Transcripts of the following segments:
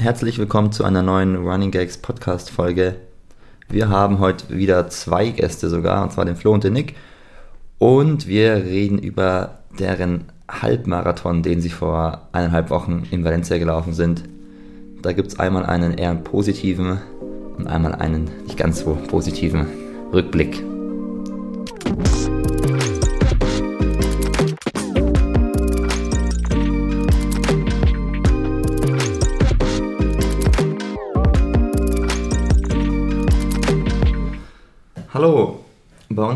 Herzlich willkommen zu einer neuen Running Gags Podcast Folge. Wir haben heute wieder zwei Gäste sogar, und zwar den Flo und den Nick. Und wir reden über deren Halbmarathon, den sie vor eineinhalb Wochen in Valencia gelaufen sind. Da gibt es einmal einen eher positiven und einmal einen nicht ganz so positiven Rückblick.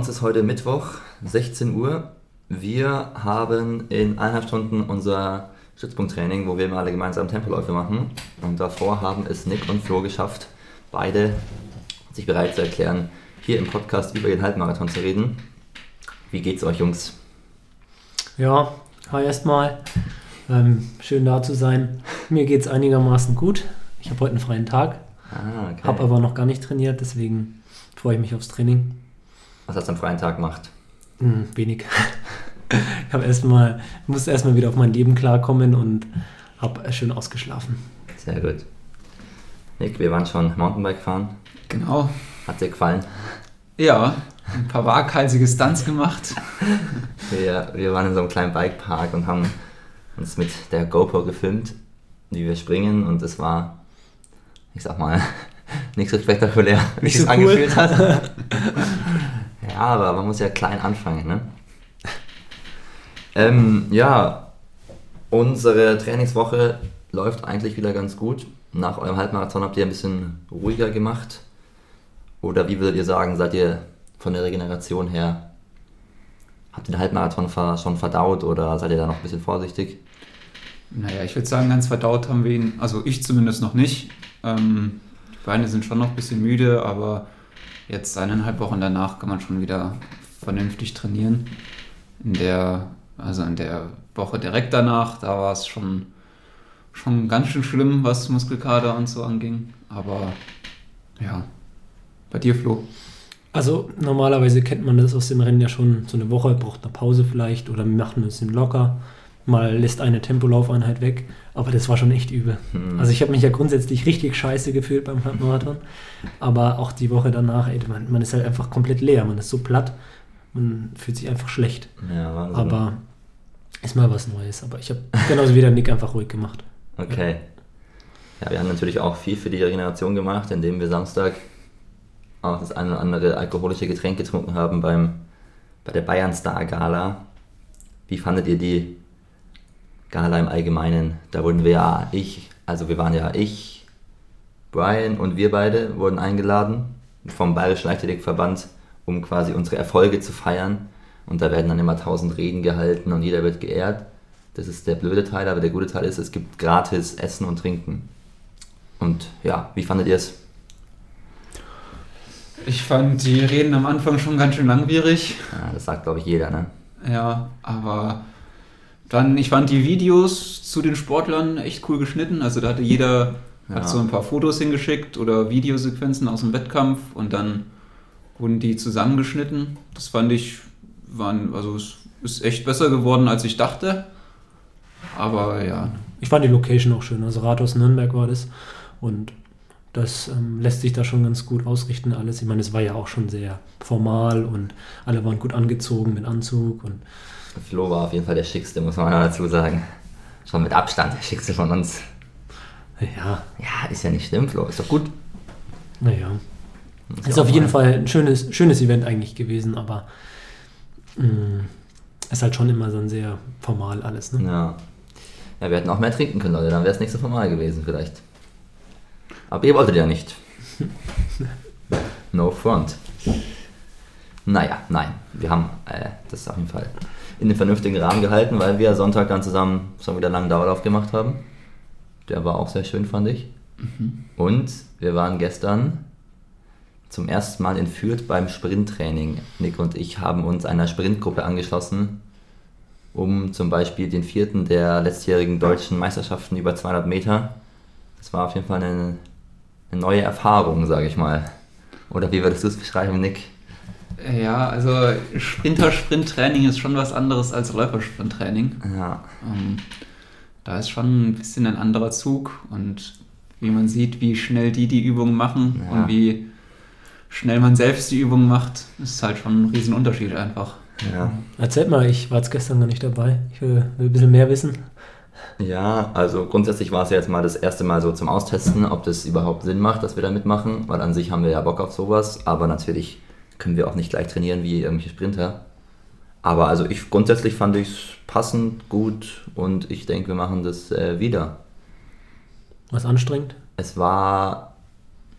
Uns ist heute Mittwoch, 16 Uhr. Wir haben in eineinhalb Stunden unser Stützpunkttraining, wo wir immer alle gemeinsam Tempoläufe machen. Und davor haben es Nick und Flo geschafft, beide sich bereit zu erklären, hier im Podcast über den Halbmarathon zu reden. Wie geht's euch, Jungs? Ja, hi erstmal. Ähm, schön da zu sein. Mir geht's einigermaßen gut. Ich habe heute einen freien Tag, Ah, okay. habe aber noch gar nicht trainiert, deswegen freue ich mich aufs Training. Was hast du am freien Tag gemacht? Hm, wenig. ich habe erstmal, musste erstmal wieder auf mein Leben klarkommen und habe schön ausgeschlafen. Sehr gut. Nick, wir waren schon Mountainbike fahren. Genau. Hat dir gefallen? Ja, ein paar waghalsige Stunts gemacht. Wir, wir waren in so einem kleinen Bikepark und haben uns mit der GoPro gefilmt, wie wir springen und es war, ich sag mal, nicht so spektakulär, wie Nicht es so cool. angefühlt hat. ja, aber man muss ja klein anfangen, ne? Ähm, ja, unsere Trainingswoche läuft eigentlich wieder ganz gut. Nach eurem Halbmarathon habt ihr ein bisschen ruhiger gemacht. Oder wie würdet ihr sagen, seid ihr von der Regeneration her Habt ihr den Halbmarathon schon verdaut oder seid ihr da noch ein bisschen vorsichtig? Naja, ich würde sagen, ganz verdaut haben wir ihn, also ich zumindest noch nicht. Ähm, die Beine sind schon noch ein bisschen müde, aber jetzt eineinhalb Wochen danach kann man schon wieder vernünftig trainieren. In der, also in der Woche direkt danach, da war es schon, schon ganz schön schlimm, was Muskelkater und so anging. Aber ja, bei dir, Flo. Also normalerweise kennt man das aus den Rennen ja schon so eine Woche, braucht eine Pause vielleicht oder wir machen ein bisschen locker. Mal lässt eine Tempolaufeinheit weg, aber das war schon echt übel. Hm. Also ich habe mich ja grundsätzlich richtig scheiße gefühlt beim Halbmarathon, aber auch die Woche danach, ey, man, man ist halt einfach komplett leer, man ist so platt, man fühlt sich einfach schlecht. Ja, Wahnsinn. Aber ist mal was Neues. Aber ich habe genauso wie der Nick einfach ruhig gemacht. Okay. Ja, wir haben natürlich auch viel für die Regeneration gemacht, indem wir Samstag auch das eine oder andere alkoholische Getränk getrunken haben beim, bei der Bayern Star Gala. Wie fandet ihr die Gala im Allgemeinen? Da wurden wir ja, ich, also wir waren ja ich, Brian und wir beide wurden eingeladen vom Bayerischen Leichtathletikverband, um quasi unsere Erfolge zu feiern. Und da werden dann immer tausend Reden gehalten und jeder wird geehrt. Das ist der blöde Teil, aber der gute Teil ist, es gibt gratis Essen und Trinken. Und ja, wie fandet ihr es? Ich fand die Reden am Anfang schon ganz schön langwierig. Ja, das sagt, glaube ich, jeder, ne? Ja, aber dann, ich fand die Videos zu den Sportlern echt cool geschnitten. Also da hatte jeder Ja. hat so ein paar Fotos hingeschickt oder Videosequenzen aus dem Wettkampf und dann wurden die zusammengeschnitten. Das fand ich, waren, also es ist echt besser geworden, als ich dachte. Aber ja, Ich fand die Location auch schön. Also Rathaus Nürnberg war das. Und das ähm, lässt sich da schon ganz gut ausrichten alles. Ich meine, es war ja auch schon sehr formal und alle waren gut angezogen mit Anzug und Flo war auf jeden Fall der Schickste, muss man dazu sagen. Schon mit Abstand der Schickste von uns. ja, Ja, ist ja nicht schlimm, Flo, ist doch gut. naja. Ist ja auf jeden Fall ein schönes, schönes Event eigentlich gewesen, aber mh, ist halt schon immer so ein sehr formal alles. Ne? Ja. Ja, wir hätten auch mehr trinken können, Leute, dann wäre es nicht so formal gewesen, vielleicht. Aber ihr wolltet ja nicht. No front. Naja, nein. Wir haben äh, das auf jeden Fall in den vernünftigen Rahmen gehalten, weil wir Sonntag dann zusammen schon wieder einen langen Dauerlauf gemacht haben. Der war auch sehr schön, fand ich. Und wir waren gestern zum ersten Mal in Fürth beim Sprinttraining. Nick und ich haben uns einer Sprintgruppe angeschlossen, um zum Beispiel den vierten der letztjährigen deutschen Meisterschaften über 200 Meter. Das war auf jeden Fall eine, eine neue Erfahrung, sage ich mal. Oder wie würdest du es beschreiben, Nick? Ja, also Sprinter-Sprint-Training ist schon was anderes als Läufer-Sprint-Training. Ja, Ähm, da ist schon ein bisschen ein anderer Zug und wie man sieht, wie schnell die die Übungen machen Ja. und wie schnell man selbst die Übungen macht, ist halt schon ein Riesenunterschied einfach. Ja. Erzählt mal, ich war jetzt gestern gar nicht dabei. Ich will, will ein bisschen mehr wissen. Ja, also grundsätzlich war es ja jetzt mal das erste Mal so zum Austesten, ob das überhaupt Sinn macht, dass wir da mitmachen, weil an sich haben wir ja Bock auf sowas, aber natürlich können wir auch nicht gleich trainieren wie irgendwelche Sprinter. Aber also ich grundsätzlich fand ich es passend, gut und ich denke, wir machen das äh, wieder. Was anstrengend? Es war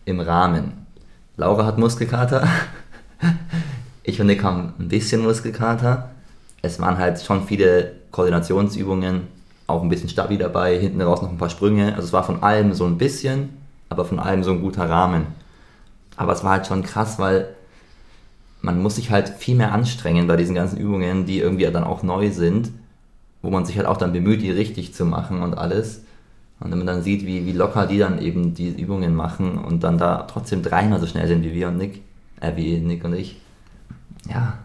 im Rahmen. Laura hat Muskelkater. Ich und Nick haben ein bisschen Muskelkater. Es waren halt schon viele Koordinationsübungen, auch ein bisschen Stabi dabei, hinten raus noch ein paar Sprünge. Also es war von allem so ein bisschen, aber von allem so ein guter Rahmen. Aber es war halt schon krass, weil man muss sich halt viel mehr anstrengen bei diesen ganzen Übungen, die irgendwie dann auch neu sind, wo man sich halt auch dann bemüht, die richtig zu machen und alles. Und wenn man dann sieht, wie, wie locker die dann eben die Übungen machen und dann da trotzdem dreimal so schnell sind wie wir und Nick, äh, wie Nick und ich, ja,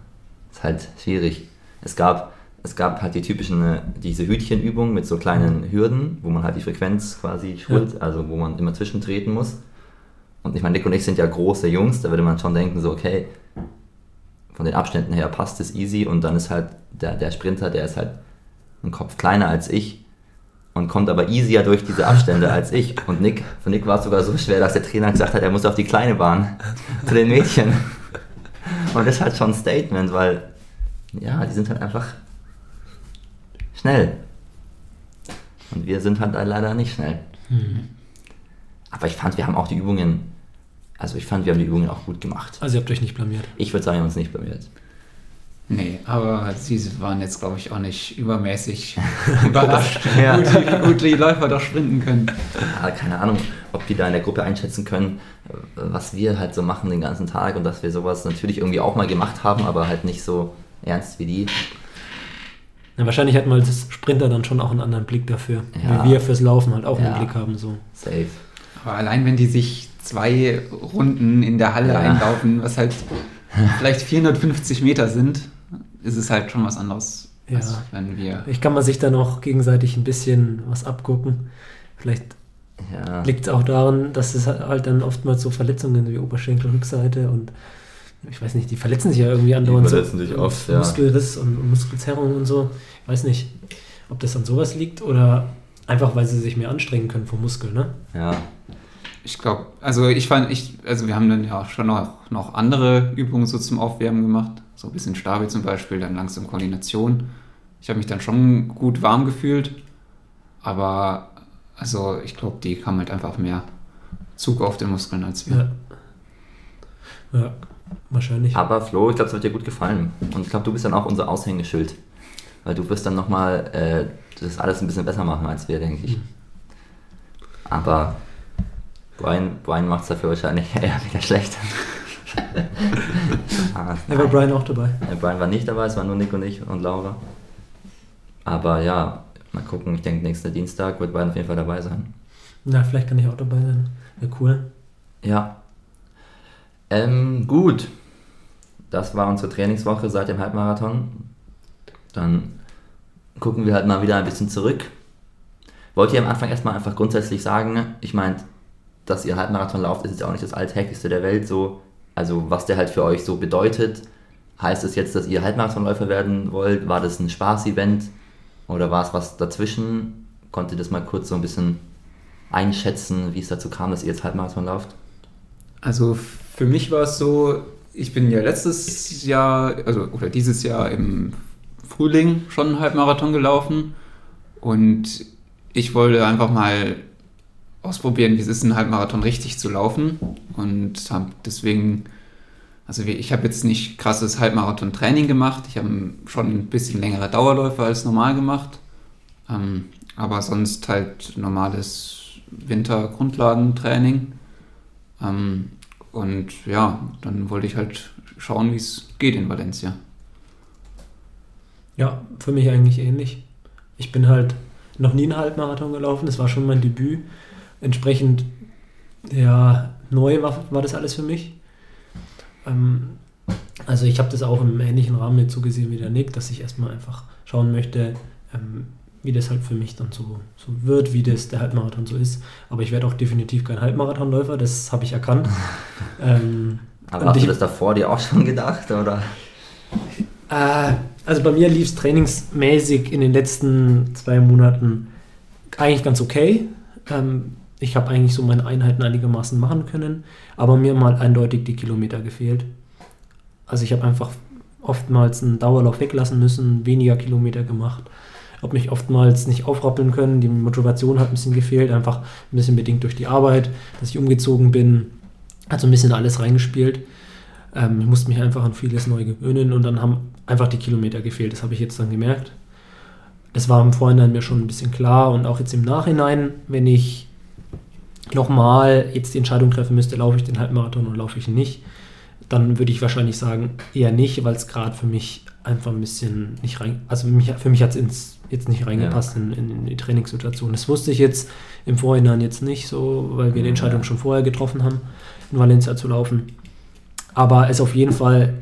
ist halt schwierig. Es gab, es gab halt die typischen, äh, diese Hütchenübungen mit so kleinen Hürden, wo man halt die Frequenz quasi schult, also wo man immer zwischentreten muss. Und ich meine, Nick und ich sind ja große Jungs, da würde man schon denken, so, okay, von den Abständen her passt es easy und dann ist halt der, der Sprinter, der ist halt einen Kopf kleiner als ich und kommt aber easier durch diese Abstände als ich. Und Nick, für Nick war es sogar so schwer, dass der Trainer gesagt hat, er muss auf die kleine Bahn zu den Mädchen. Und das ist halt schon ein Statement, weil ja, die sind halt einfach schnell. Und wir sind halt leider nicht schnell. Aber ich fand, wir haben auch die Übungen, also ich fand, wir haben die Übungen auch gut gemacht. Also ihr habt euch nicht blamiert. Ich würde sagen, wir haben uns nicht blamiert. Nee, aber sie waren jetzt, glaube ich, auch nicht übermäßig überrascht, Ja. wie, gut, die- wie gut die Läufer doch sprinten können. Ja, keine Ahnung, ob die da in der Gruppe einschätzen können, was wir halt so machen den ganzen Tag und dass wir sowas natürlich irgendwie auch mal gemacht haben, aber halt nicht so ernst wie die. Ja, wahrscheinlich hat man als Sprinter dann schon auch einen anderen Blick dafür. Ja. Wie wir fürs Laufen halt auch Ja. einen Blick haben. So. Safe. Aber allein wenn die sich zwei Runden in der Halle Ja. einlaufen, was halt vielleicht 450 Meter sind, ist es halt schon was anderes, Ja. als wenn wir. Ich kann man sich dann auch gegenseitig ein bisschen was abgucken. Vielleicht Ja. liegt es auch daran, dass es halt dann oftmals so Verletzungen wie Oberschenkelrückseite und ich weiß nicht, die verletzen sich ja irgendwie andauernd. verletzen sich oft, ja. Muskelriss und, und Muskelzerrung und so. Ich weiß nicht, ob das an sowas liegt oder einfach, weil sie sich mehr anstrengen können vom Muskel, ne? ja. Ich glaube, also ich fand, ich, also wir haben dann ja schon noch, noch andere Übungen so zum Aufwärmen gemacht. So ein bisschen Stabi zum Beispiel, dann langsam Koordination. Ich habe mich dann schon gut warm gefühlt. Aber also ich glaube, die haben halt einfach mehr Zug auf den Muskeln als wir. Ja. Ja, wahrscheinlich. Aber Flo, ich glaube, es wird dir gut gefallen. Und ich glaube, du bist dann auch unser Aushängeschild. Weil du wirst dann nochmal äh, das alles ein bisschen besser machen als wir, denke ich. Aber Brian, Brian macht es dafür wahrscheinlich eher wieder schlechter. ah, Da war Brian auch dabei. Äh, Brian war nicht dabei, es waren nur Nick und ich und Laura. Aber ja, mal gucken. Ich denke, nächsten Dienstag wird Brian auf jeden Fall dabei sein. Na, vielleicht kann ich auch dabei sein. Wäre cool. Ja. Ähm, gut. Das war unsere Trainingswoche seit dem Halbmarathon. Dann gucken wir halt mal wieder ein bisschen zurück. Wollt ihr am Anfang erstmal einfach grundsätzlich sagen, ich meine, dass ihr Halbmarathon lauft, ist jetzt auch nicht das Alltäglichste der Welt so. Also was der halt für euch so bedeutet. Heißt es jetzt, dass ihr Halbmarathonläufer werden wollt? War das ein Spaß-Event? Oder war es was dazwischen? Konnt ihr das mal kurz so ein bisschen einschätzen, wie es dazu kam, dass ihr jetzt Halbmarathon lauft? Also für mich war es so, ich bin ja letztes Jahr, also oder dieses Jahr im Frühling schon einen Halbmarathon gelaufen und ich wollte einfach mal ausprobieren, wie es ist, einen Halbmarathon richtig zu laufen und habe deswegen, also ich habe jetzt nicht krasses Halbmarathon-Training gemacht, ich habe schon ein bisschen längere Dauerläufe als normal gemacht, ähm, aber sonst halt normales Wintergrundlagentraining. Ähm, und ja, dann wollte ich halt schauen, wie es geht in Valencia. Ja, für mich eigentlich ähnlich. Ich bin halt noch nie einen Halbmarathon gelaufen, das war schon mein Debüt. Entsprechend, ja, neu war, war das alles für mich. Ähm, also ich habe das auch im ähnlichen Rahmen jetzt so gesehen wie der Nick, dass ich erstmal einfach schauen möchte, ähm, wie das halt für mich dann so, so wird, wie das der Halbmarathon so ist. Aber ich werde auch definitiv kein Halbmarathonläufer, das habe ich erkannt. ähm, Aber hast du das davor dir auch schon gedacht, oder? Äh, also bei mir lief es trainingsmäßig in den letzten zwei Monaten eigentlich ganz okay. Ähm, ich habe eigentlich so meine Einheiten einigermaßen machen können, aber mir mal eindeutig die Kilometer gefehlt. Also ich habe einfach oftmals einen Dauerlauf weglassen müssen, weniger Kilometer gemacht, habe mich oftmals nicht aufrappeln können, die Motivation hat ein bisschen gefehlt, einfach ein bisschen bedingt durch die Arbeit, dass ich umgezogen bin, hat so ein bisschen alles reingespielt. Ähm, ich musste mich einfach an vieles neu gewöhnen und dann haben einfach die Kilometer gefehlt, das habe ich jetzt dann gemerkt. Das war im Vorhinein mir schon ein bisschen klar und auch jetzt im Nachhinein, wenn ich nochmal jetzt die Entscheidung treffen müsste, laufe ich den Halbmarathon oder laufe ich nicht, dann würde ich wahrscheinlich sagen, eher nicht, weil es gerade für mich einfach ein bisschen nicht rein, also mich, für mich hat es jetzt nicht reingepasst ja. in, in, die Trainingssituation. Das wusste ich jetzt im Vorhinein jetzt nicht so, weil wir die Entscheidung schon vorher getroffen haben, in Valencia zu laufen. Aber es ist auf jeden Fall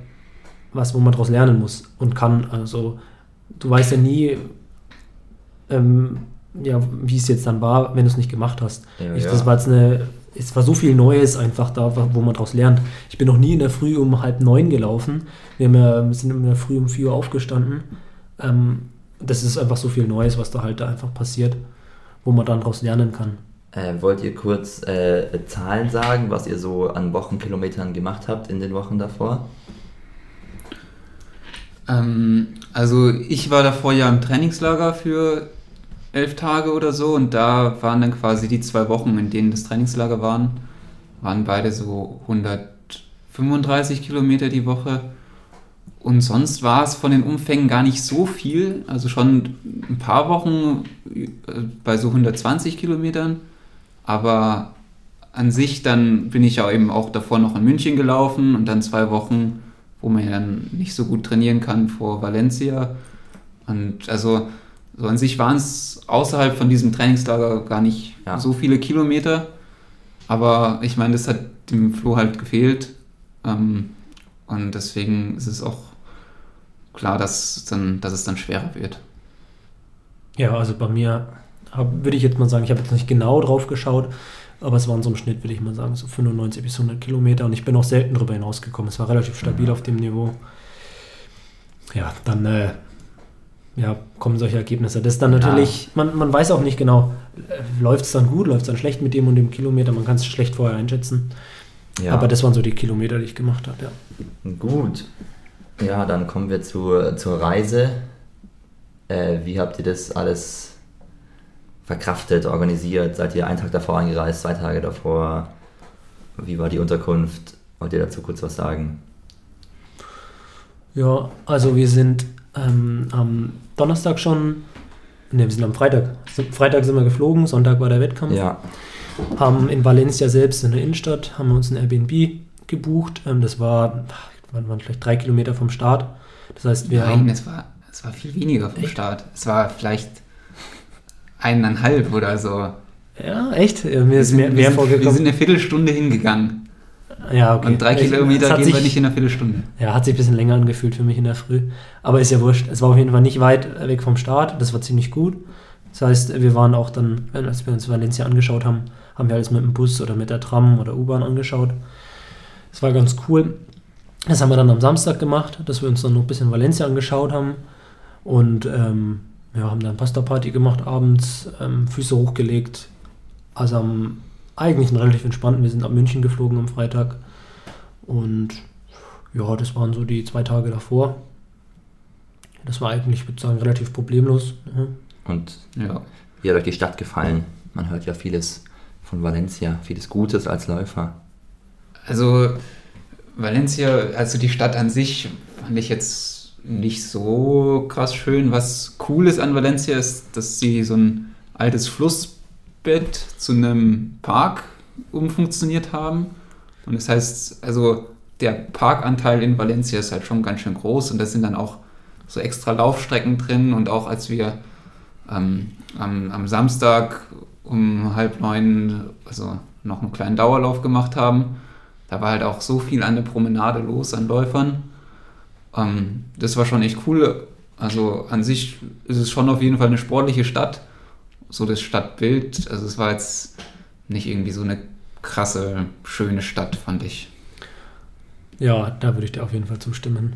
was, wo man daraus lernen muss und kann. Also du weißt ja nie, ähm, ja, wie es jetzt dann war, wenn du es nicht gemacht hast. Ja, ich, das war jetzt eine, es war so viel Neues einfach da, wo man daraus lernt. Ich bin noch nie in der Früh um halb neun gelaufen. Wir, ja, sind in der Früh um vier Uhr aufgestanden. Ähm, das ist einfach so viel Neues, was da halt da einfach passiert, wo man dann daraus lernen kann. Äh, wollt ihr kurz äh, Zahlen sagen, was ihr so an Wochenkilometern gemacht habt in den Wochen davor? Ähm, also ich war davor ja im Trainingslager für elf Tage oder so und da waren dann quasi die zwei Wochen, in denen das Trainingslager waren, waren beide so 135 Kilometer die Woche. Und sonst war es von den Umfängen gar nicht so viel, also schon ein paar Wochen äh, bei so 120 Kilometern, aber an sich dann bin ich ja eben auch davor noch in München gelaufen und dann zwei Wochen, wo man ja dann nicht so gut trainieren kann vor Valencia. Und also so an sich waren es außerhalb von diesem Trainingslager gar nicht ja. so viele Kilometer. Aber ich meine, das hat dem Flo halt gefehlt. Ähm, und deswegen ist es auch klar, dass, dann, dass es dann schwerer wird. Ja, also bei mir würde ich jetzt mal sagen, ich habe jetzt nicht genau drauf geschaut, aber es waren so im Schnitt, würde ich mal sagen, so 95 bis 100 Kilometer und ich bin auch selten darüber hinausgekommen. Es war relativ stabil mhm. auf dem Niveau. Ja, dann äh, ja, kommen solche Ergebnisse. Das ist dann natürlich, ja. man, man weiß auch nicht genau, läuft es dann gut, läuft es dann schlecht mit dem und dem Kilometer, man kann es schlecht vorher einschätzen. Ja. Aber das waren so die Kilometer, die ich gemacht habe, ja. Gut. Ja, dann kommen wir zu, zur Reise. Äh, wie habt ihr das alles verkraftet, organisiert? Seid ihr einen Tag davor angereist, zwei Tage davor? Wie war die Unterkunft? Wollt ihr dazu kurz was sagen? Ja, also wir sind ähm, am Donnerstag schon, ne, wir sind am Freitag. Freitag sind wir geflogen, Sonntag war der Wettkampf. Ja. Haben in Valencia selbst in der Innenstadt, haben wir uns ein Airbnb gebucht. Ähm, das war, waren vielleicht drei Kilometer vom Start. Das heißt, wir Nein, haben. es war, es war viel weniger vom echt? Start. Es war vielleicht eineinhalb oder so. Ja, echt? Mir ist mehr, mehr vorgekommen. Wir sind eine Viertelstunde hingegangen. Ja, okay. Und drei Kilometer gehen sich, wir nicht in einer Viertelstunde. Ja, hat sich ein bisschen länger angefühlt für mich in der Früh. Aber ist ja wurscht. Es war auf jeden Fall nicht weit weg vom Start. Das war ziemlich gut. Das heißt, wir waren auch dann, als wir uns Valencia angeschaut haben, haben wir alles mit dem Bus oder mit der Tram oder U-Bahn angeschaut. Das war ganz cool. Das haben wir dann am Samstag gemacht, dass wir uns dann noch ein bisschen Valencia angeschaut haben. Und ähm, ja, haben dann Pasta-Party gemacht abends, ähm, Füße hochgelegt. Also am eigentlich relativ entspannt. Wir sind ab München geflogen am Freitag. Und ja, das waren so die zwei Tage davor. Das war eigentlich, ich würde sagen, relativ problemlos. Mhm. Und ja. wie hat euch die Stadt gefallen? Man hört ja vieles von Valencia, vieles Gutes als Läufer. Also Valencia, also die Stadt an sich fand ich jetzt nicht so krass schön. Was cool ist an Valencia ist, dass sie so ein altes Fluss Bett zu einem Park umfunktioniert haben. Und das heißt, also der Parkanteil in Valencia ist halt schon ganz schön groß und da sind dann auch so extra Laufstrecken drin und auch als wir ähm, am, am, Samstag um halb neun also noch einen kleinen Dauerlauf gemacht haben, da war halt auch so viel an der Promenade los an Läufern. Ähm, das war schon echt cool. Also an sich ist es schon auf jeden Fall eine sportliche Stadt. So das Stadtbild. Also es war jetzt nicht irgendwie so eine krasse, schöne Stadt, fand ich. Ja, da würde ich dir auf jeden Fall zustimmen.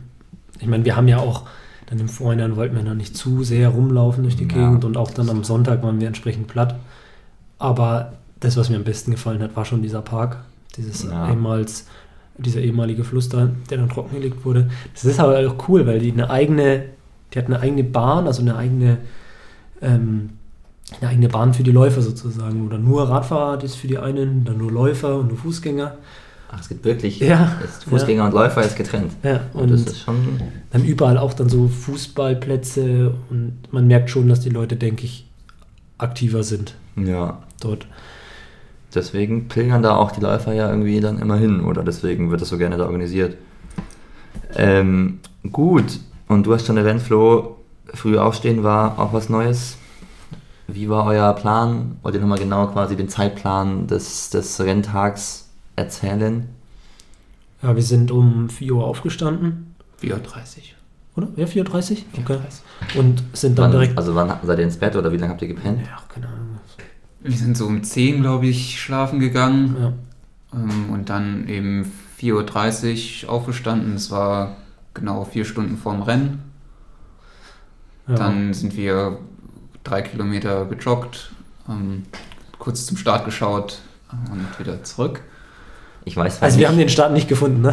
Ich meine, wir haben ja auch dann im Vorhinein wollten wir noch nicht zu sehr rumlaufen durch die Ja. Gegend und auch dann am Sonntag waren wir entsprechend platt. Aber das, was mir am besten gefallen hat, war schon dieser Park. Dieses Ja. ehemals, dieser ehemalige Fluss da, der dann trockengelegt wurde. Das ist aber auch cool, weil die eine eigene, die hat eine eigene Bahn, also eine eigene, ähm, eine eigene Bahn für die Läufer sozusagen. Oder nur Radfahrer ist für die einen, dann nur Läufer und nur Fußgänger. Ach, es gibt wirklich. Ja, Fußgänger und Läufer ist getrennt. Ja, Und, und das ist schon. dann überall auch dann so Fußballplätze und man merkt schon, dass die Leute, denke ich, aktiver sind Ja. dort. Deswegen pilgern da auch die Läufer ja irgendwie dann immer hin. Oder deswegen wird das so gerne da organisiert. Ähm, gut. Und du hast schon erwähnt, Flo, früh aufstehen war auch was Neues. Wie war euer Plan? Wollt ihr nochmal genau quasi den Zeitplan des, des Renntags erzählen? Ja, wir sind um 4 Uhr aufgestanden, 4.30 oder? Ja, 4.30 Uhr? Okay. 4.30. Und sind dann Wann, direkt. also wann seid ihr ins Bett oder wie lange habt ihr gepennt? ja, keine Ahnung. Wir sind so um 10, glaube ich, schlafen gegangen. Ja. Ähm, Und dann eben 4.30 Uhr aufgestanden. Es war genau vier Stunden vorm Rennen. Ja. Dann sind wir drei Kilometer gejoggt, ähm, kurz zum Start geschaut äh, und wieder zurück. Ich weiß also, wir haben den Start nicht gefunden, ne?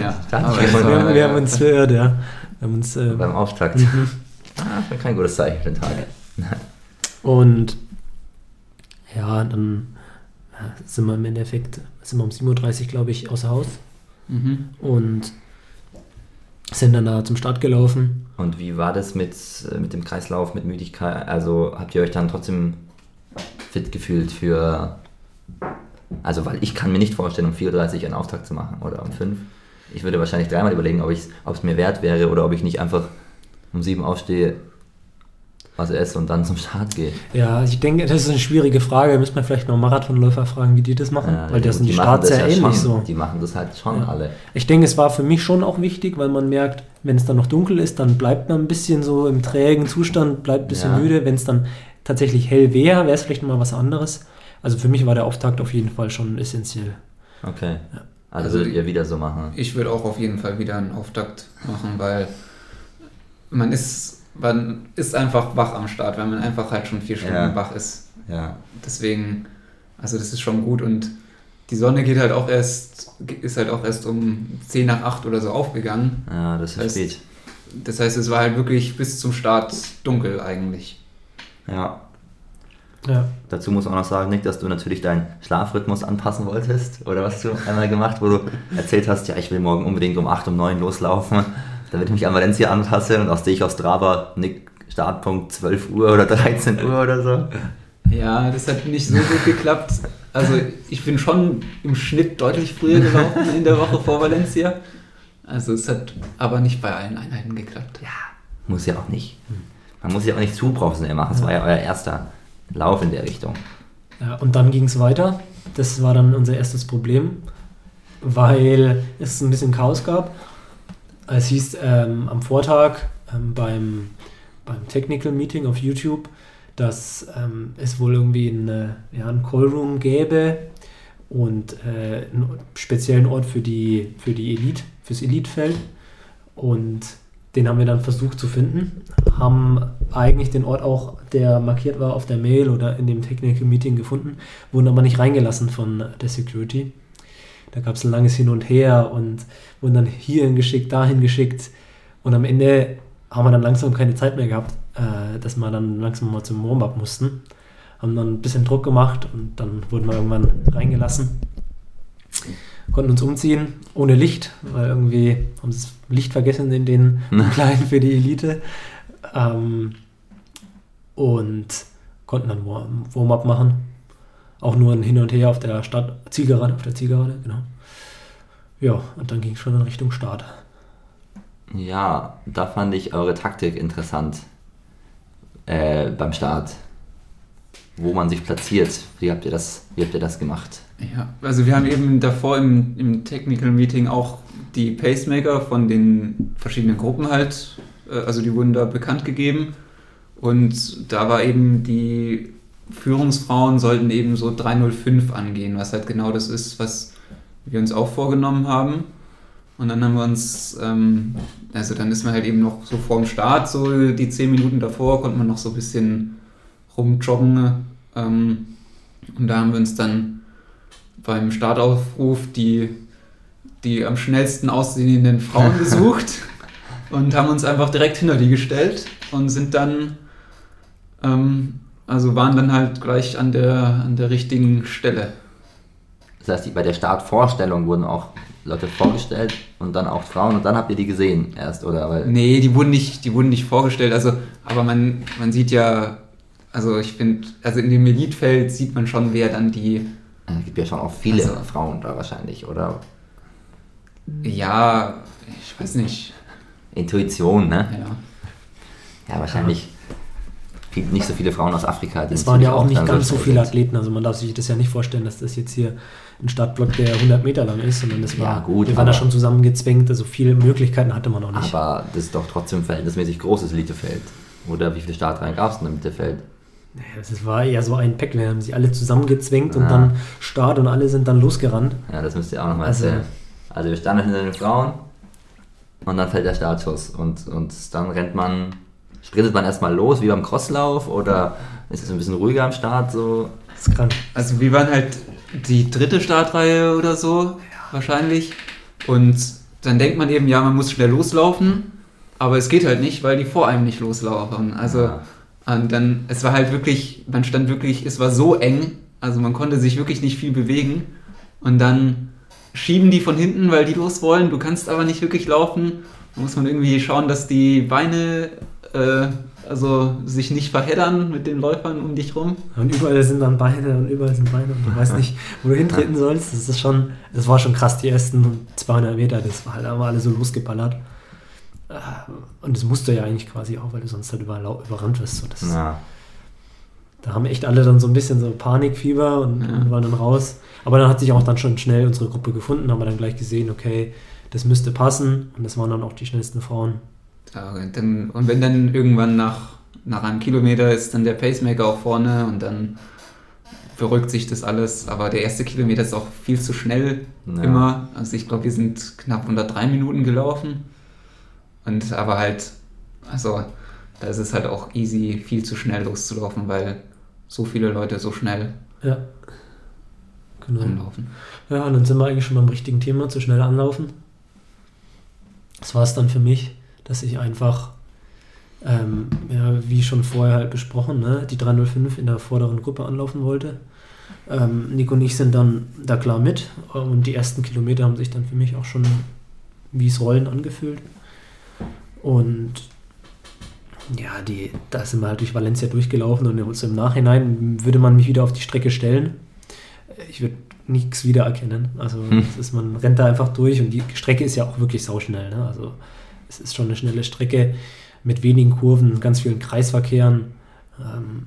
Ja, nicht gefunden. Wir, haben, wir haben uns verirrt, ja. Wir haben uns, äh, beim Auftakt. mhm. Ah, kein gutes Zeichen für den Tag. Und ja, dann sind wir im Endeffekt, sind wir um 7.30 Uhr, glaube ich, außer Haus Mhm. und sind dann da zum Start gelaufen. Und wie war das mit, äh, mit dem Kreislauf, mit Müdigkeit? Also habt ihr euch dann trotzdem fit gefühlt für. Also, weil ich kann mir nicht vorstellen, um 4.30 Uhr einen Auftakt zu machen oder um 5. Ich würde wahrscheinlich dreimal überlegen, ob es mir wert wäre oder ob ich nicht einfach um 7 aufstehe, was esse und dann zum Start gehe. Ja, ich denke, das ist eine schwierige Frage. Da müssen wir vielleicht mal Marathonläufer fragen, wie die das machen. Ja, weil das sind die machen Starts ja ja ähnlich schon, so. Die machen das halt schon Ja. alle. Ich denke, es war für mich schon auch wichtig, weil man merkt, wenn es dann noch dunkel ist, dann bleibt man ein bisschen so im trägen Zustand, bleibt ein bisschen Ja. müde. Wenn es dann tatsächlich hell wäre, wäre es vielleicht mal was anderes. Also für mich war der Auftakt auf jeden Fall schon essentiell. Okay. Ja. Also, Also würdet ihr wieder so machen. Ich würde auch auf jeden Fall wieder einen Auftakt machen, weil man ist, man ist einfach wach am Start, weil man einfach halt schon vier Stunden Ja. wach ist. Ja. Deswegen, also das ist schon gut und die Sonne geht halt auch erst, ist halt auch erst um 10 nach 8 oder so aufgegangen. Ja, das ist Das- spät. Das heißt, es war halt wirklich bis zum Start dunkel eigentlich. Ja. Ja. Dazu muss man auch noch sagen, Nick, dass du natürlich deinen Schlafrhythmus anpassen wolltest. Oder was hast du einmal gemacht, wo du erzählt hast, ja, ich will morgen unbedingt um 8, um 9 loslaufen, damit ich mich an Valencia anpasse und aus sehe ich auf Strava, Nick, Startpunkt 12 Uhr oder 13 Uhr oder so. Ja, das hat nicht so gut geklappt. Also ich bin schon im Schnitt deutlich früher gelaufen in der Woche vor Valencia. Also es hat aber nicht bei allen Einheiten geklappt. Ja, muss ja auch nicht. Man muss ja auch nicht zu professionell machen. Es war ja euer erster Lauf in der Richtung. Ja, und dann ging es weiter. Das war dann unser erstes Problem, weil es ein bisschen Chaos gab. Es hieß ähm, am Vortag ähm, beim, beim Technical Meeting auf YouTube, dass ähm, es wohl irgendwie eine, ja, einen Callroom gäbe und äh, einen speziellen Ort für die, für die Elite, fürs Elitefeld. Und den haben wir dann versucht zu finden, haben eigentlich den Ort auch, der markiert war auf der Mail oder in dem Technical Meeting gefunden, wurden aber nicht reingelassen von der Security. Da gab es ein langes Hin und Her und wurden dann hierhin geschickt, dahin geschickt. Und am Ende haben wir dann langsam keine Zeit mehr gehabt, äh, dass wir dann langsam mal zum Warm-up mussten. Haben dann ein bisschen Druck gemacht und dann wurden wir irgendwann reingelassen. Konnten uns umziehen, ohne Licht, weil irgendwie haben sie das Licht vergessen in den Kleinen für die Elite. Ähm, und konnten dann Warm- Warm-up machen. Auch nur ein Hin und Her auf der Stadt, Zielgerade, auf der Zielgerade, genau. Ja, und dann ging es schon in Richtung Start. Ja, da fand ich eure Taktik interessant äh, beim Start. Wo man sich platziert. Wie habt ihr das, wie habt ihr das gemacht? Ja, also wir haben eben davor im, im Technical Meeting auch die Pacemaker von den verschiedenen Gruppen halt äh, also die wurden da bekannt gegeben. Und da war eben die Führungsfrauen sollten eben so 305 angehen, was halt genau das ist, was wir uns auch vorgenommen haben. Und dann haben wir uns, ähm, also dann ist man halt eben noch so vorm Start, so die 10 Minuten davor, konnte man noch so ein bisschen rumjoggen. Ähm, und da haben wir uns dann beim Startaufruf die, die am schnellsten aussehenden Frauen gesucht und haben uns einfach direkt hinter die gestellt und sind dann ähm, also waren dann halt gleich an der, an der richtigen Stelle. Das heißt, bei der Startvorstellung wurden auch Leute vorgestellt und dann auch Frauen und dann habt ihr die gesehen erst, oder? Weil nee, die wurden nicht, die wurden nicht vorgestellt. Also, aber man, man sieht ja, also ich finde, also in dem Elitfeld sieht man schon, wer dann die. Es gibt ja schon auch viele also, Frauen da wahrscheinlich, oder? Ja, ich weiß nicht. Intuition, ne? Ja. Ja, wahrscheinlich. Ja nicht so viele Frauen aus Afrika. Es waren ja auch nicht ganz so viele Athleten, also man darf sich das ja nicht vorstellen, dass das jetzt hier ein Startblock, der 100 Meter lang ist, sondern das war, ja, gut, wir waren da schon zusammengezwängt, also viele Möglichkeiten hatte man auch nicht. Aber das ist doch trotzdem ein verhältnismäßig großes Elitefeld. Oder wie viele Startreihen gab es denn im Mittelfeld? Das war eher so ein Pack, wir haben sie alle zusammengezwängt ja. und dann Start und alle sind dann losgerannt. Ja, das müsst ihr auch nochmal also, erzählen. Also wir standen hinter den Frauen und dann fällt der Startschuss und, und dann rennt man Sprintet man erstmal los, wie beim Crosslauf, oder ist es ein bisschen ruhiger am Start? So? Das ist krank. Also wir waren halt die dritte Startreihe oder so, ja. wahrscheinlich. Und dann denkt man eben, ja, man muss schnell loslaufen, aber es geht halt nicht, weil die vor einem nicht loslaufen. Also ja. und dann, es war halt wirklich, man stand wirklich, es war so eng, also man konnte sich wirklich nicht viel bewegen. Und dann schieben die von hinten, weil die los wollen. Du kannst aber nicht wirklich laufen. Da muss man irgendwie schauen, dass die Beine äh, also sich nicht verheddern mit den Läufern um dich rum. Und überall sind dann Beine und überall sind Beine und du weißt nicht, wo du hintreten sollst. Das ist schon, das war schon krass, die ersten 200 Meter, das war halt aber alle so losgeballert. Äh, und das musst du ja eigentlich quasi auch, weil du sonst halt überall überrannt wirst. So, das, ja. Da haben echt alle dann so ein bisschen so Panikfieber und, ja. und waren dann raus. Aber dann hat sich auch dann schon schnell unsere Gruppe gefunden, haben wir dann gleich gesehen, okay, das müsste passen. Und das waren dann auch die schnellsten Frauen. Dann, und wenn dann irgendwann nach, nach einem Kilometer ist dann der Pacemaker auch vorne und dann verrückt sich das alles. Aber der erste Kilometer ist auch viel zu schnell ja. immer. Also ich glaube, wir sind knapp unter drei Minuten gelaufen. Und aber halt, also da ist es halt auch easy, viel zu schnell loszulaufen, weil so viele Leute so schnell ja. genau. anlaufen. Ja, und dann sind wir eigentlich schon beim richtigen Thema, zu schnell anlaufen. Das war es dann für mich dass ich einfach, ähm, ja, wie schon vorher halt besprochen, ne, die 305 in der vorderen Gruppe anlaufen wollte. Ähm, Nico und ich sind dann da klar mit und die ersten Kilometer haben sich dann für mich auch schon wie es Rollen angefühlt. Und ja, die, da sind wir halt durch Valencia durchgelaufen und so im Nachhinein würde man mich wieder auf die Strecke stellen. Ich würde nichts wiedererkennen. Also hm. ist, man rennt da einfach durch und die Strecke ist ja auch wirklich sauschnell. Ne? Also es ist schon eine schnelle Strecke mit wenigen Kurven, ganz vielen Kreisverkehren. Ähm,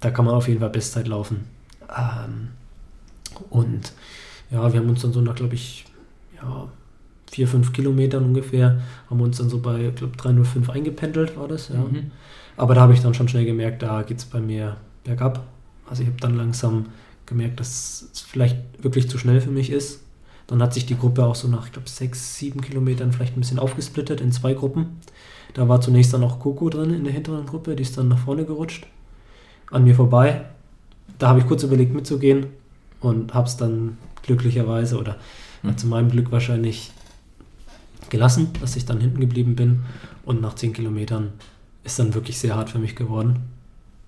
da kann man auf jeden Fall Bestzeit laufen. Ähm, und ja, wir haben uns dann so nach, glaube ich, ja, vier, fünf Kilometern ungefähr, haben uns dann so bei, glaube 305 eingependelt, war das, ja. Mhm. Aber da habe ich dann schon schnell gemerkt, da geht es bei mir bergab. Also ich habe dann langsam gemerkt, dass es vielleicht wirklich zu schnell für mich ist. Dann hat sich die Gruppe auch so nach, ich glaube, sechs, sieben Kilometern vielleicht ein bisschen aufgesplittet in zwei Gruppen. Da war zunächst dann auch Coco drin in der hinteren Gruppe, die ist dann nach vorne gerutscht, an mir vorbei. Da habe ich kurz überlegt mitzugehen und habe es dann glücklicherweise oder mhm. zu meinem Glück wahrscheinlich gelassen, dass ich dann hinten geblieben bin. Und nach zehn Kilometern ist dann wirklich sehr hart für mich geworden.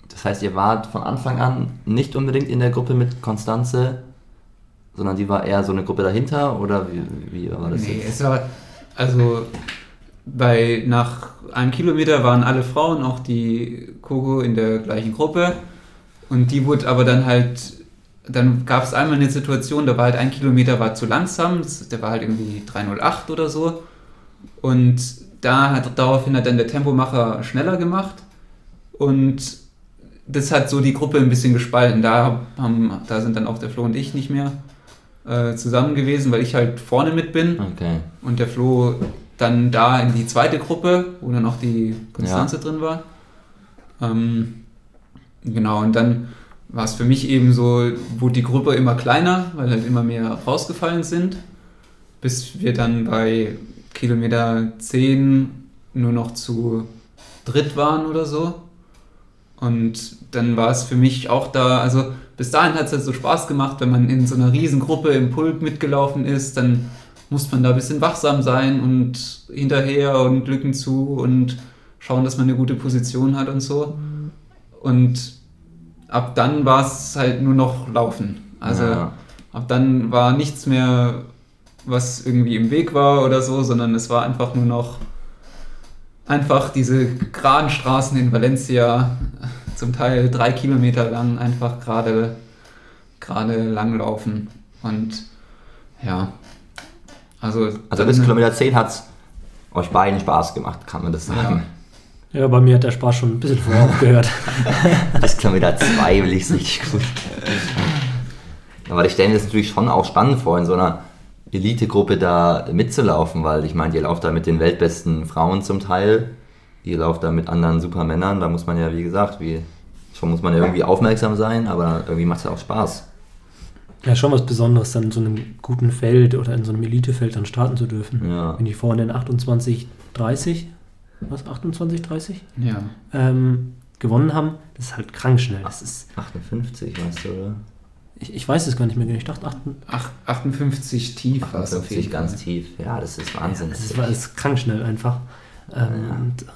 Das heißt, ihr wart von Anfang an nicht unbedingt in der Gruppe mit Konstanze, sondern die war eher so eine Gruppe dahinter oder wie, wie war das nee, jetzt? Es war, also bei, nach einem Kilometer waren alle Frauen, auch die Coco in der gleichen Gruppe und die wurde aber dann halt, dann gab es einmal eine Situation, da war halt ein Kilometer war zu langsam, das, der war halt irgendwie 308 oder so und da hat daraufhin hat dann der Tempomacher schneller gemacht und das hat so die Gruppe ein bisschen gespalten. Da, haben, da sind dann auch der Flo und ich nicht mehr äh, zusammen gewesen, weil ich halt vorne mit bin. Okay. Und der Flo dann da in die zweite Gruppe, wo dann auch die Konstanze drin war. Ähm, genau, und dann war es für mich eben so, wurde die Gruppe immer kleiner, weil halt immer mehr rausgefallen sind, bis wir dann bei Kilometer 10 nur noch zu dritt waren oder so. Und dann war es für mich auch da, also bis dahin hat es halt so Spaß gemacht, wenn man in so einer Riesengruppe im Pulk mitgelaufen ist, dann muss man da ein bisschen wachsam sein und hinterher und Lücken zu und schauen, dass man eine gute Position hat und so. Und ab dann war es halt nur noch Laufen. Also Ja. ab dann war nichts mehr, was irgendwie im Weg war oder so, sondern es war einfach nur noch einfach diese geraden Straßen in Valencia, zum Teil drei Kilometer lang, einfach gerade gerade lang laufen. Und ja, also, Also bis Kilometer 10 hat es euch beiden Spaß gemacht, kann man das sagen. Ja, bei mir hat der Spaß schon ein bisschen vorher aufgehört. Bis Kilometer 2 will ich es richtig gut. Aber ich stelle mir das natürlich schon auch spannend vor, in so einer Elitegruppe da mitzulaufen, weil ich meine, ihr lauft da mit den weltbesten Frauen zum Teil, ihr lauft da mit anderen Supermännern, da muss man ja, wie gesagt, wie, schon muss man ja irgendwie aufmerksam sein, aber irgendwie macht es ja auch Spaß. Ja, schon was Besonderes, dann in so einem guten Feld oder in so einem Elitefeld dann starten zu dürfen. Ja. Wenn die vorne in 28, 30, was, 28, 30 ja, ähm, gewonnen haben, das ist halt krank schnell. Das ist, 58, weißt du, oder? ich, ich weiß es gar nicht mehr genau. Ich dachte, 8, Ach- 58 tief war es auf 58 jeden ganz tief. Ja, das ist Wahnsinn. das ist, das ist krank schnell einfach. Ähm, und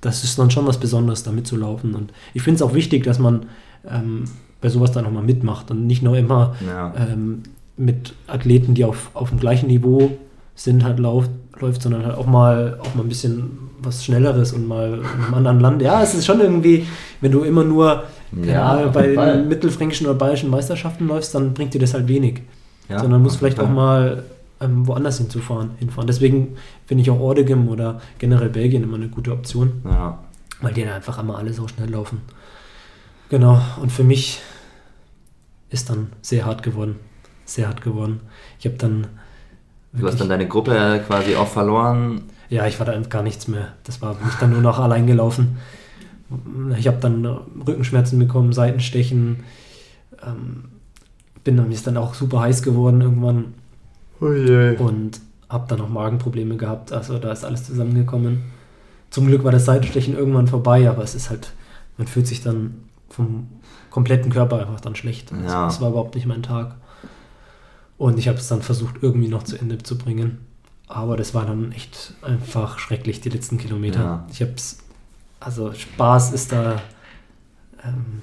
das ist dann schon was Besonderes, da mitzulaufen. Und ich finde es auch wichtig, dass man ähm, bei sowas dann auch mal mitmacht und nicht nur immer ja. ähm, mit Athleten, die auf, auf dem gleichen Niveau sind, halt lauf, läuft, sondern halt auch mal auch mal ein bisschen was Schnelleres und mal in einem anderen Land. Ja, es ist schon irgendwie, wenn du immer nur Ja, ja, bei den mittelfränkischen oder bayerischen Meisterschaften läufst, dann bringt dir das halt wenig. Sondern musst vielleicht auch mal ähm, woanders hinzufahren, hinfahren. Deswegen finde ich auch Ordegem oder generell Belgien immer eine gute Option, Ja. weil die da einfach immer alle so schnell laufen. Genau, und für mich ist dann sehr hart geworden. Sehr hart geworden. Ich habe dann. Du hast dann deine Gruppe quasi auch verloren. ja, ich war da gar nichts mehr. Das war bin ich dann nur noch allein gelaufen. Ich habe dann Rückenschmerzen bekommen, Seitenstechen. Ähm, bin dann, mir ist dann auch super heiß geworden irgendwann und habe dann auch Magenprobleme gehabt. Also da ist alles zusammengekommen. Zum Glück war das Seitenstechen irgendwann vorbei, aber es ist halt, man fühlt sich dann vom kompletten Körper einfach dann schlecht. Also Ja. Das war überhaupt nicht mein Tag. Und ich habe es dann versucht, irgendwie noch zu Ende zu bringen. Aber das war dann echt einfach schrecklich, die letzten Kilometer. Ja. Ich habe es, also Spaß ist da, ähm,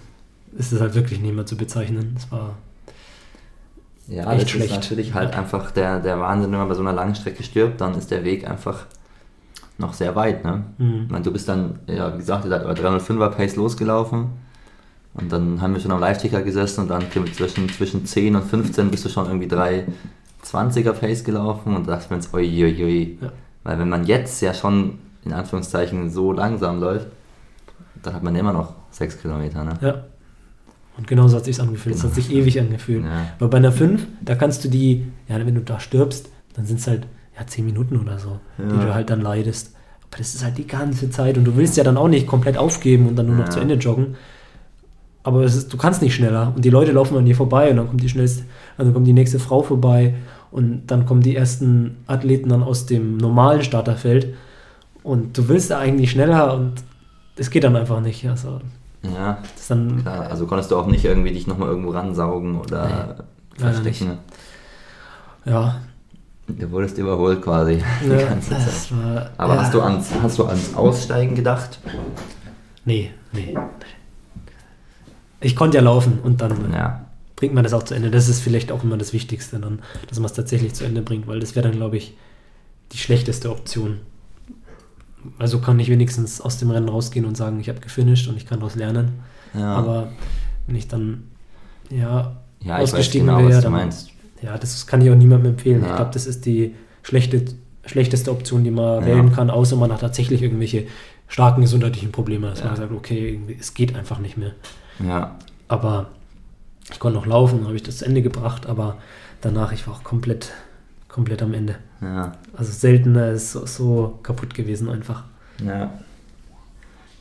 ist es halt wirklich nicht mehr zu bezeichnen. Es war Ja, Echt das schlecht. ist natürlich halt einfach der, der Wahnsinn, wenn man bei so einer langen Strecke stirbt, dann ist der Weg einfach noch sehr weit. Ne? Mhm. Ich meine, du bist dann, ja, wie gesagt, bei 305er Pace losgelaufen und dann haben wir schon am Live-Ticker gesessen und dann zwischen, zwischen 10 und 15 bist du schon irgendwie 320er Pace gelaufen und da dachten wir uns, uiuiui. Ja. Weil wenn man jetzt ja schon in Anführungszeichen so langsam läuft, dann hat man immer noch 6 Kilometer. Ne? Ja. Und genauso hat sich angefühlt. Es hat sich ewig angefühlt. Ja. Aber bei einer 5, da kannst du die, ja, wenn du da stirbst, dann sind es halt ja, 10 Minuten oder so, die Ja. du halt dann leidest. Aber das ist halt die ganze Zeit und du willst ja dann auch nicht komplett aufgeben und dann nur noch Ja. zu Ende joggen. Aber ist, du kannst nicht schneller und die Leute laufen an dir vorbei und dann kommt die schnellste, also kommt die nächste Frau vorbei und dann kommen die ersten Athleten dann aus dem normalen Starterfeld und du willst da eigentlich schneller und es geht dann einfach nicht. Also Ja, das dann klar. Also konntest du auch nicht irgendwie dich nochmal irgendwo ransaugen oder Nee, verstecken. ja, Du wurdest überholt quasi die Ja, ganze Zeit. war, Aber ja. hast, du ans, hast du ans Aussteigen gedacht? Nee, nee. Ich konnte ja laufen und dann Ja. bringt man das auch zu Ende. Das ist vielleicht auch immer das Wichtigste, dann, dass man es tatsächlich zu Ende bringt, weil das wäre dann, glaube ich, die schlechteste Option. Also kann ich wenigstens aus dem Rennen rausgehen und sagen, ich habe gefinisht und ich kann daraus lernen. ja. Aber wenn ich dann ja, ja, ausgestiegen genau, wäre, dann- meinst. ja, das kann ich auch niemandem empfehlen. Ja. Ich glaube, das ist die schlechte, schlechteste Option, die man Ja. wählen kann, außer man hat tatsächlich irgendwelche starken gesundheitlichen Probleme, dass man sagt, okay, es geht einfach nicht mehr. Ja. Aber ich konnte noch laufen, habe ich das zu Ende gebracht, aber danach, ich war auch komplett, komplett am Ende. Ja, Also seltener ist so, so kaputt gewesen einfach. ja.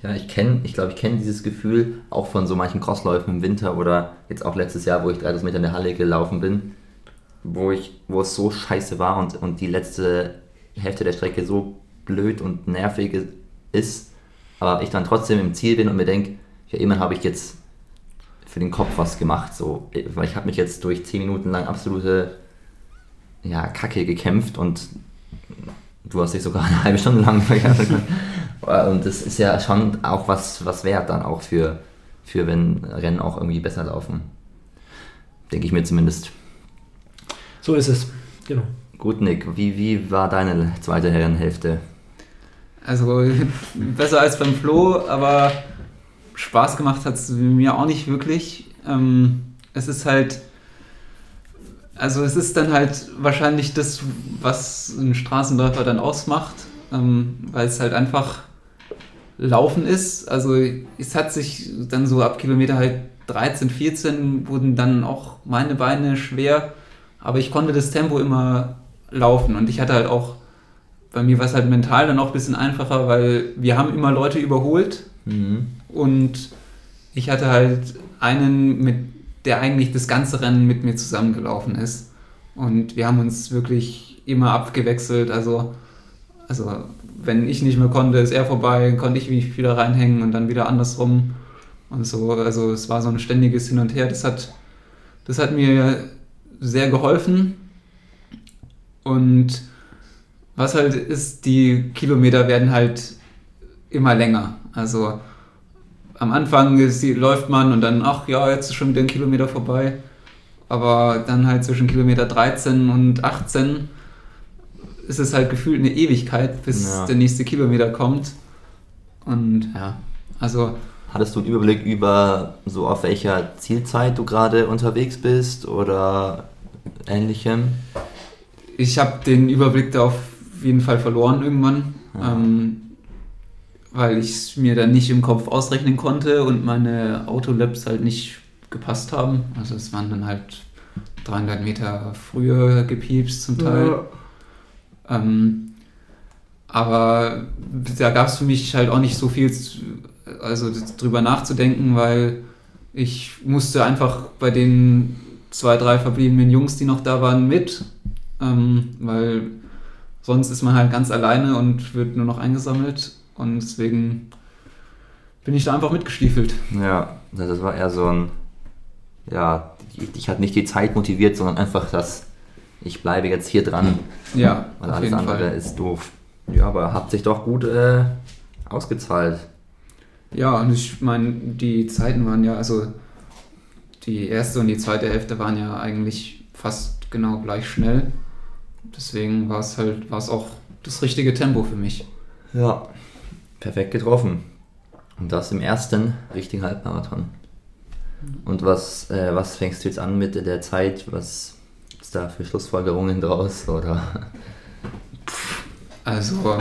Ja, ich kenne, ich glaube, ich kenne dieses Gefühl auch von so manchen Crossläufen im Winter oder jetzt auch letztes Jahr, wo ich 3000 Meter in der Halle gelaufen bin, wo ich, wo es so scheiße war und, und die letzte Hälfte der Strecke so blöd und nervig ist, aber ich dann trotzdem im Ziel bin und mir denke, ja, immerhin habe ich jetzt für den Kopf was gemacht, so, weil ich habe mich jetzt durch 10 Minuten lang absolute ja, Kacke gekämpft und du hast dich sogar eine halbe Stunde lang Und das ist ja schon auch was, was wert dann auch für, für wenn Rennen auch irgendwie besser laufen. Denke ich mir zumindest. So ist es. Genau. Gut, Nick, wie, wie war deine zweite Herrenhälfte? Also besser als beim Flo, aber Spaß gemacht hat es mir auch nicht wirklich. Ähm, es ist halt, also es ist dann halt wahrscheinlich das, was ein Straßenläufer dann ausmacht, ähm, weil es halt einfach Laufen ist. Also es hat sich dann so ab Kilometer halt 13, 14 wurden dann auch meine Beine schwer, aber ich konnte das Tempo immer laufen und ich hatte halt auch, bei mir war es halt mental dann auch ein bisschen einfacher, weil wir haben immer Leute überholt Mhm. und ich hatte halt einen, mit, der eigentlich das ganze Rennen mit mir zusammengelaufen ist. Und wir haben uns wirklich immer abgewechselt. Also, also wenn ich nicht mehr konnte, ist er vorbei, konnte ich mich wieder reinhängen und dann wieder andersrum. Und so, also es war so ein ständiges Hin und Her. Das hat, das hat mir sehr geholfen. Und was halt ist, die Kilometer werden halt immer länger. Also am Anfang ist, läuft man und dann, ach ja, jetzt ist schon wieder ein Kilometer vorbei. Aber dann halt zwischen Kilometer 13 und 18 ist es halt gefühlt eine Ewigkeit, bis Ja. der nächste Kilometer kommt. Und ja, also Hattest du einen Überblick über so auf welcher Zielzeit du gerade unterwegs bist oder ähnlichem? ich habe den Überblick da auf jeden Fall verloren irgendwann, Ja. ähm, weil ich es mir dann nicht im Kopf ausrechnen konnte und meine Autolaps halt nicht gepasst haben. Also es waren dann halt 300 Meter früher gepiepst zum Teil. Ähm, aber da gab es für mich halt auch nicht so viel also drüber nachzudenken, weil ich musste einfach bei den zwei, drei verbliebenen Jungs, die noch da waren, mit, ähm, weil sonst ist man halt ganz alleine und wird nur noch eingesammelt und deswegen bin ich da einfach mitgestiefelt. Ja, das war eher so ein, ja, dich hat nicht die Zeit motiviert, sondern einfach das, ich bleibe jetzt hier dran, Ja, weil alles andere Fall. ist doof. Ja, aber hat sich doch gut äh, ausgezahlt. Ja, und ich meine, die Zeiten waren ja, also die erste und die zweite Hälfte waren ja eigentlich fast genau gleich schnell. Deswegen war es halt, war es auch das richtige Tempo für mich. Ja, perfekt getroffen. Und das im ersten richtigen Halbmarathon. Und was, äh, was fängst du jetzt an mit der Zeit? Was ist da für Schlussfolgerungen draus? Oder? Also,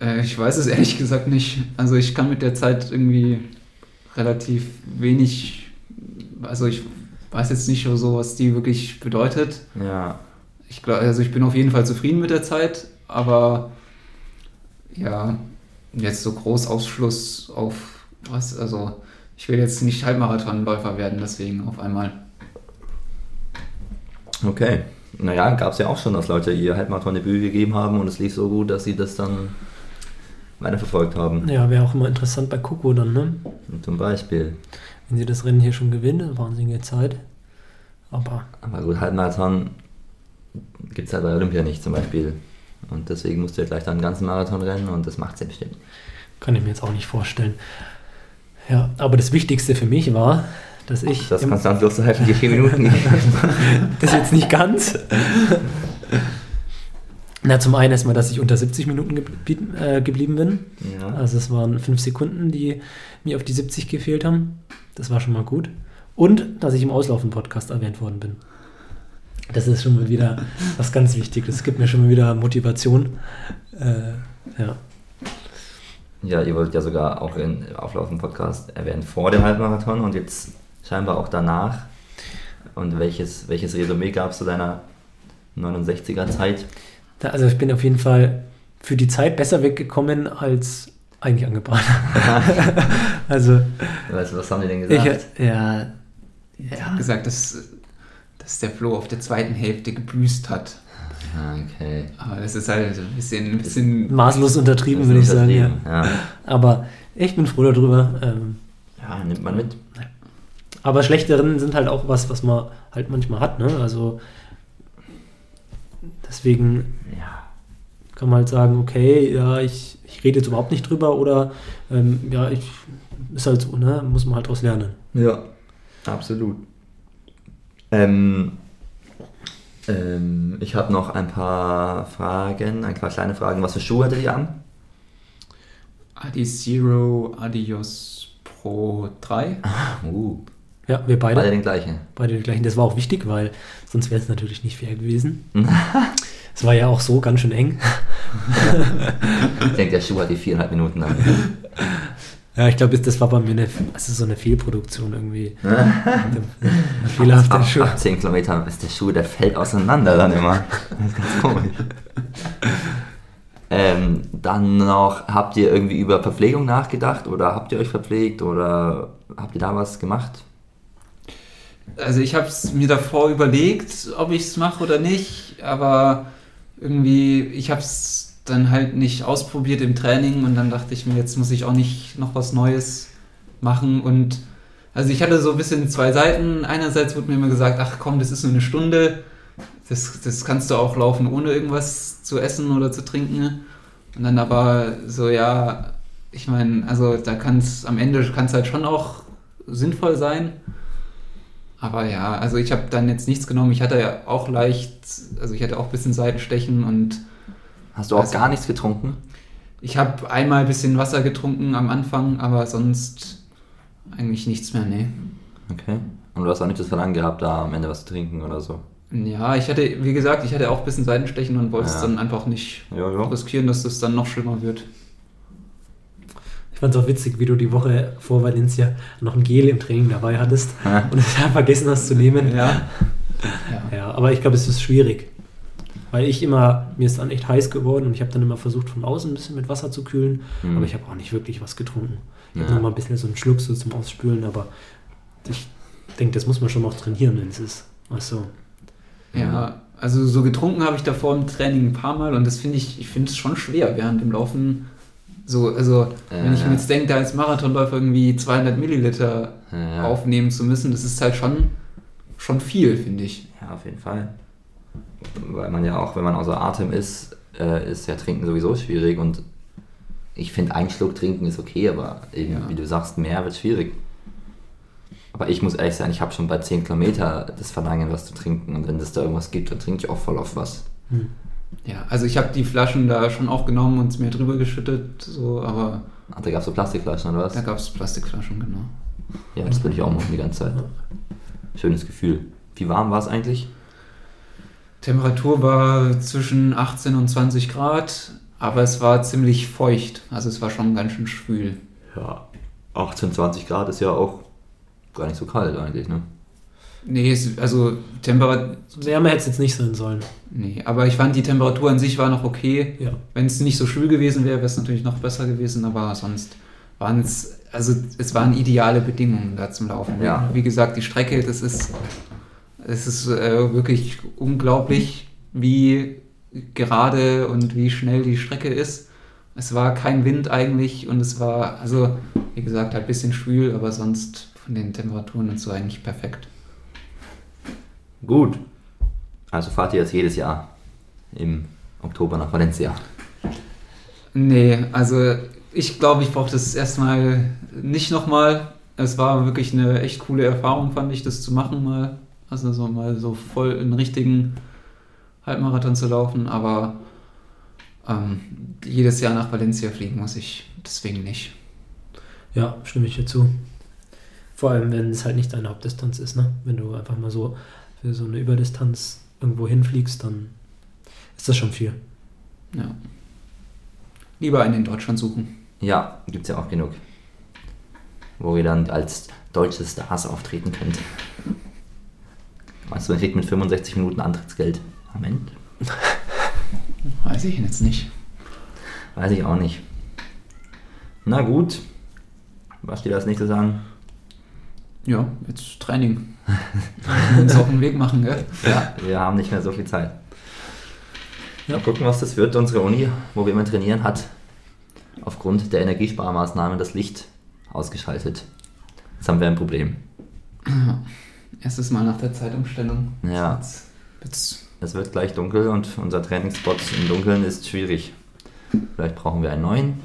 äh, ich weiß es ehrlich gesagt nicht. Also ich kann mit der Zeit irgendwie relativ wenig, also ich weiß jetzt nicht so, was die wirklich bedeutet. Ja, Ich glaube, also ich bin auf jeden Fall zufrieden mit der Zeit, aber ja, jetzt so groß Ausschluss auf was, also ich will jetzt nicht Halbmarathonläufer werden, deswegen auf einmal. okay. Naja, gab es ja auch schon, dass Leute ihr Halbmarathon-Debüt gegeben haben und es lief so gut, dass sie das dann weiterverfolgt haben. Ja, wäre auch immer interessant bei Coco dann, ne? Zum Beispiel. Wenn sie das Rennen hier schon gewinnen, wahnsinnige Zeit. Aber Aber gut, Halbmarathon gibt es halt bei Olympia nicht zum Beispiel. Und deswegen musst du ja gleich dann einen ganzen Marathon rennen und das macht sie bestimmt. kann ich mir jetzt auch nicht vorstellen. Ja, aber das Wichtigste für mich war, dass ich. Das kannst du dann bloß halt die vier Minuten das jetzt nicht ganz. Na, zum einen erstmal, dass ich unter 70 Minuten geblieben, äh, geblieben bin. Ja. Also es waren fünf Sekunden, die mir auf die 70 gefehlt haben. Das war schon mal gut. Und dass ich im Auslaufen-Podcast erwähnt worden bin. Das ist schon mal wieder was ganz Wichtiges. Es gibt mir schon mal wieder Motivation. Äh, ja. ja, ihr wurdet ja sogar auch in Auflaufen-Podcast erwähnt vor dem Halbmarathon und jetzt scheinbar auch danach. Und welches, welches Resümee gab es zu deiner 69er Zeit. Also ich bin auf jeden Fall für die Zeit besser weggekommen als eigentlich angebracht. also Weißt du, was haben die denn ich, gesagt? ja, Ich ja, habe gesagt, dass, dass der Flo auf der zweiten Hälfte gebüßt hat. Ah, okay. Aber das ist halt ein bisschen, ein bisschen maßlos untertrieben, würde ich sagen. Ja. Ja. Aber ich bin froh darüber. Ähm, ja, nimmt man mit. aber schlechteren sind halt auch was, was man halt manchmal hat. Ne? Also deswegen Ja. kann man halt sagen, okay, ja, ich, ich rede jetzt überhaupt nicht drüber oder ähm, ja, ich ist halt so, ne? Muss man halt daraus lernen. Ja, absolut. Ähm, ähm, ich habe noch ein paar Fragen, ein paar kleine Fragen. Was für Schuhe hattet ihr an? Adi Zero Adios Pro 3. Uh, Ja, wir beide. beide den gleichen. Beide die gleichen. Das war auch wichtig, weil sonst wäre es natürlich nicht fair gewesen. Es war ja auch so ganz schön eng. Ich denke, der Schuh hat die viereinhalb Minuten an. Ja, ich glaube, das war bei mir eine, also so eine Fehlproduktion irgendwie. Ein fehlerhafter Ab, Schuh. ab 10 Kilometern ist der Schuh, der fällt auseinander dann immer. Das ist ganz komisch. Ähm, dann noch, habt ihr irgendwie über Verpflegung nachgedacht oder habt ihr euch verpflegt oder habt ihr da was gemacht? Also ich habe es mir davor überlegt, ob ich es mache oder nicht, aber irgendwie, ich habe es dann halt nicht ausprobiert im Training und dann dachte ich mir, jetzt muss ich auch nicht noch was Neues machen und also ich hatte so ein bisschen zwei Seiten. Einerseits wurde mir immer gesagt, ach komm, das ist nur eine Stunde, das, das kannst du auch laufen, ohne irgendwas zu essen oder zu trinken. Und dann aber so, ja, ich meine, also da kann es am Ende kann halt schon auch sinnvoll sein. Aber ja, also ich habe dann jetzt nichts genommen. Ich hatte ja auch leicht, also ich hatte auch ein bisschen Seitenstechen und Hast du auch Also- gar nichts getrunken? ich habe einmal ein bisschen Wasser getrunken am Anfang, aber sonst eigentlich nichts mehr, nee. Okay. Und du hast auch nicht das Verlangen gehabt, da am Ende was zu trinken oder so? Ja, ich hatte, wie gesagt, ich hatte auch ein bisschen Seitenstechen und wollte es Ja. dann einfach nicht Ja, ja. riskieren, dass das dann noch schlimmer wird. Ich fand es auch witzig, wie du die Woche vor Valencia noch ein Gel im Training dabei hattest und es vergessen hast zu nehmen. Ja. ja. Ja, aber ich glaube, es ist schwierig. Weil ich immer, mir ist dann echt heiß geworden und ich habe dann immer versucht, von außen ein bisschen mit Wasser zu kühlen, Mhm. aber ich habe auch nicht wirklich was getrunken. Ich habe Ja. noch mal ein bisschen so einen Schluck so zum Ausspülen, aber ich denke, das muss man schon noch trainieren, wenn es ist. Achso. Ja, also so getrunken habe ich davor im Training ein paar Mal und das finde ich, ich finde es schon schwer während dem Laufen. So, also wenn ich Ja. mir jetzt denke, da als Marathonläufer irgendwie 200 Milliliter Ja. aufnehmen zu müssen, das ist halt schon, schon viel, finde ich. Ja, auf jeden Fall. Weil man ja auch, wenn man außer Atem ist, äh, ist ja Trinken sowieso schwierig und ich finde, ein Schluck trinken ist okay, aber eben, Ja. wie du sagst, mehr wird schwierig. Aber ich muss ehrlich sein, ich habe schon bei 10 Kilometer das Verlangen, was zu trinken und wenn es da irgendwas gibt, dann trinke ich auch voll auf was. Hm. Ja, also ich habe die Flaschen da schon auch genommen und es mir drüber geschüttet, so, aber Ach, da gab es so Plastikflaschen oder was? da gab es Plastikflaschen, genau. Ja, das will ich auch machen die ganze Zeit. Schönes Gefühl. Wie warm war es eigentlich? Temperatur war zwischen 18 und 20 Grad, aber es war ziemlich feucht, also es war schon ganz schön schwül. Ja, 18, 20 Grad ist ja auch gar nicht so kalt eigentlich, ne? Nee, es, also Temperatur, Wärme hätte es jetzt nicht sein sollen. nee, aber ich fand die Temperatur an sich war noch okay. Ja. Wenn es nicht so schwül gewesen wäre, wäre es natürlich noch besser gewesen, aber sonst waren es, also es waren ideale Bedingungen da zum Laufen. Ja. Wie gesagt, die Strecke, das ist, es ist äh, wirklich unglaublich, wie gerade und wie schnell die Strecke ist. Es war kein Wind eigentlich und es war, also wie gesagt, halt ein bisschen schwül, aber sonst von den Temperaturen und so eigentlich perfekt. Gut. Also fahrt ihr jetzt jedes Jahr im Oktober nach Valencia. Nee, also ich glaube, ich brauche das erstmal nicht nochmal. Es war wirklich eine echt coole Erfahrung, fand ich, das zu machen mal. Also so mal so voll einen richtigen Halbmarathon zu laufen, aber ähm, jedes Jahr nach Valencia fliegen muss ich deswegen nicht. Ja, stimme ich dir zu. Vor allem, wenn es halt nicht deine Hauptdistanz ist, ne? Wenn du einfach mal so für so eine Überdistanz irgendwo hinfliegst, dann ist das schon viel. Ja. Lieber einen in Deutschland suchen. Ja, gibt es ja auch genug. Wo ihr dann als deutsche Stars auftreten könnt. Meinst du, man kriegt mit 65 Minuten Antrittsgeld? Moment. Weiß ich jetzt nicht. Weiß ich auch nicht. Na gut. Was steht als nächstes an? Ja, jetzt Training. Wir uns auf den Weg machen, gell? Ja, wir haben nicht mehr so viel Zeit. Ja. Mal gucken, was das wird. Unsere Uni, wo wir immer trainieren, hat aufgrund der Energiesparmaßnahmen das Licht ausgeschaltet. Jetzt haben wir ein Problem. Erstes Mal nach der Zeitumstellung. Ja. Jetzt, jetzt Es wird gleich dunkel und unser Trainingsspot im Dunkeln ist schwierig. Vielleicht brauchen wir einen neuen.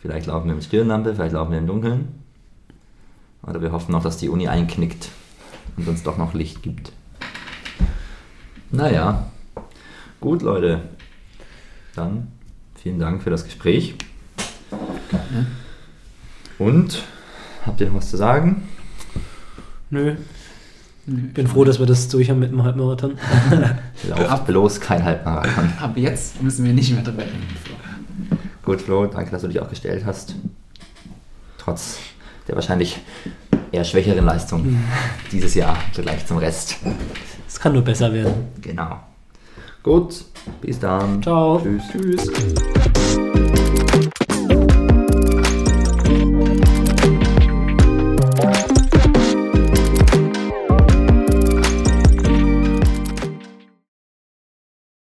Vielleicht laufen wir mit Stirnlampe, vielleicht laufen wir im Dunkeln. Oder wir hoffen noch, dass die Uni einknickt und uns doch noch Licht gibt. Naja, gut Leute. Dann vielen Dank für das Gespräch. Und habt ihr noch was zu sagen? Nö, Nö, bin froh, dass wir das durch haben mit dem Halbmarathon. Lauft bloß kein Halbmarathon. Ab jetzt müssen wir nicht mehr drüber reden. Gut, Flo, danke, dass du dich auch gestellt hast. Trotz der wahrscheinlich eher schwächeren Leistung dieses Jahr im Vergleich zum Rest. Es kann nur besser werden. Genau. Gut, bis dann. Ciao. Tschüss. Tschüss.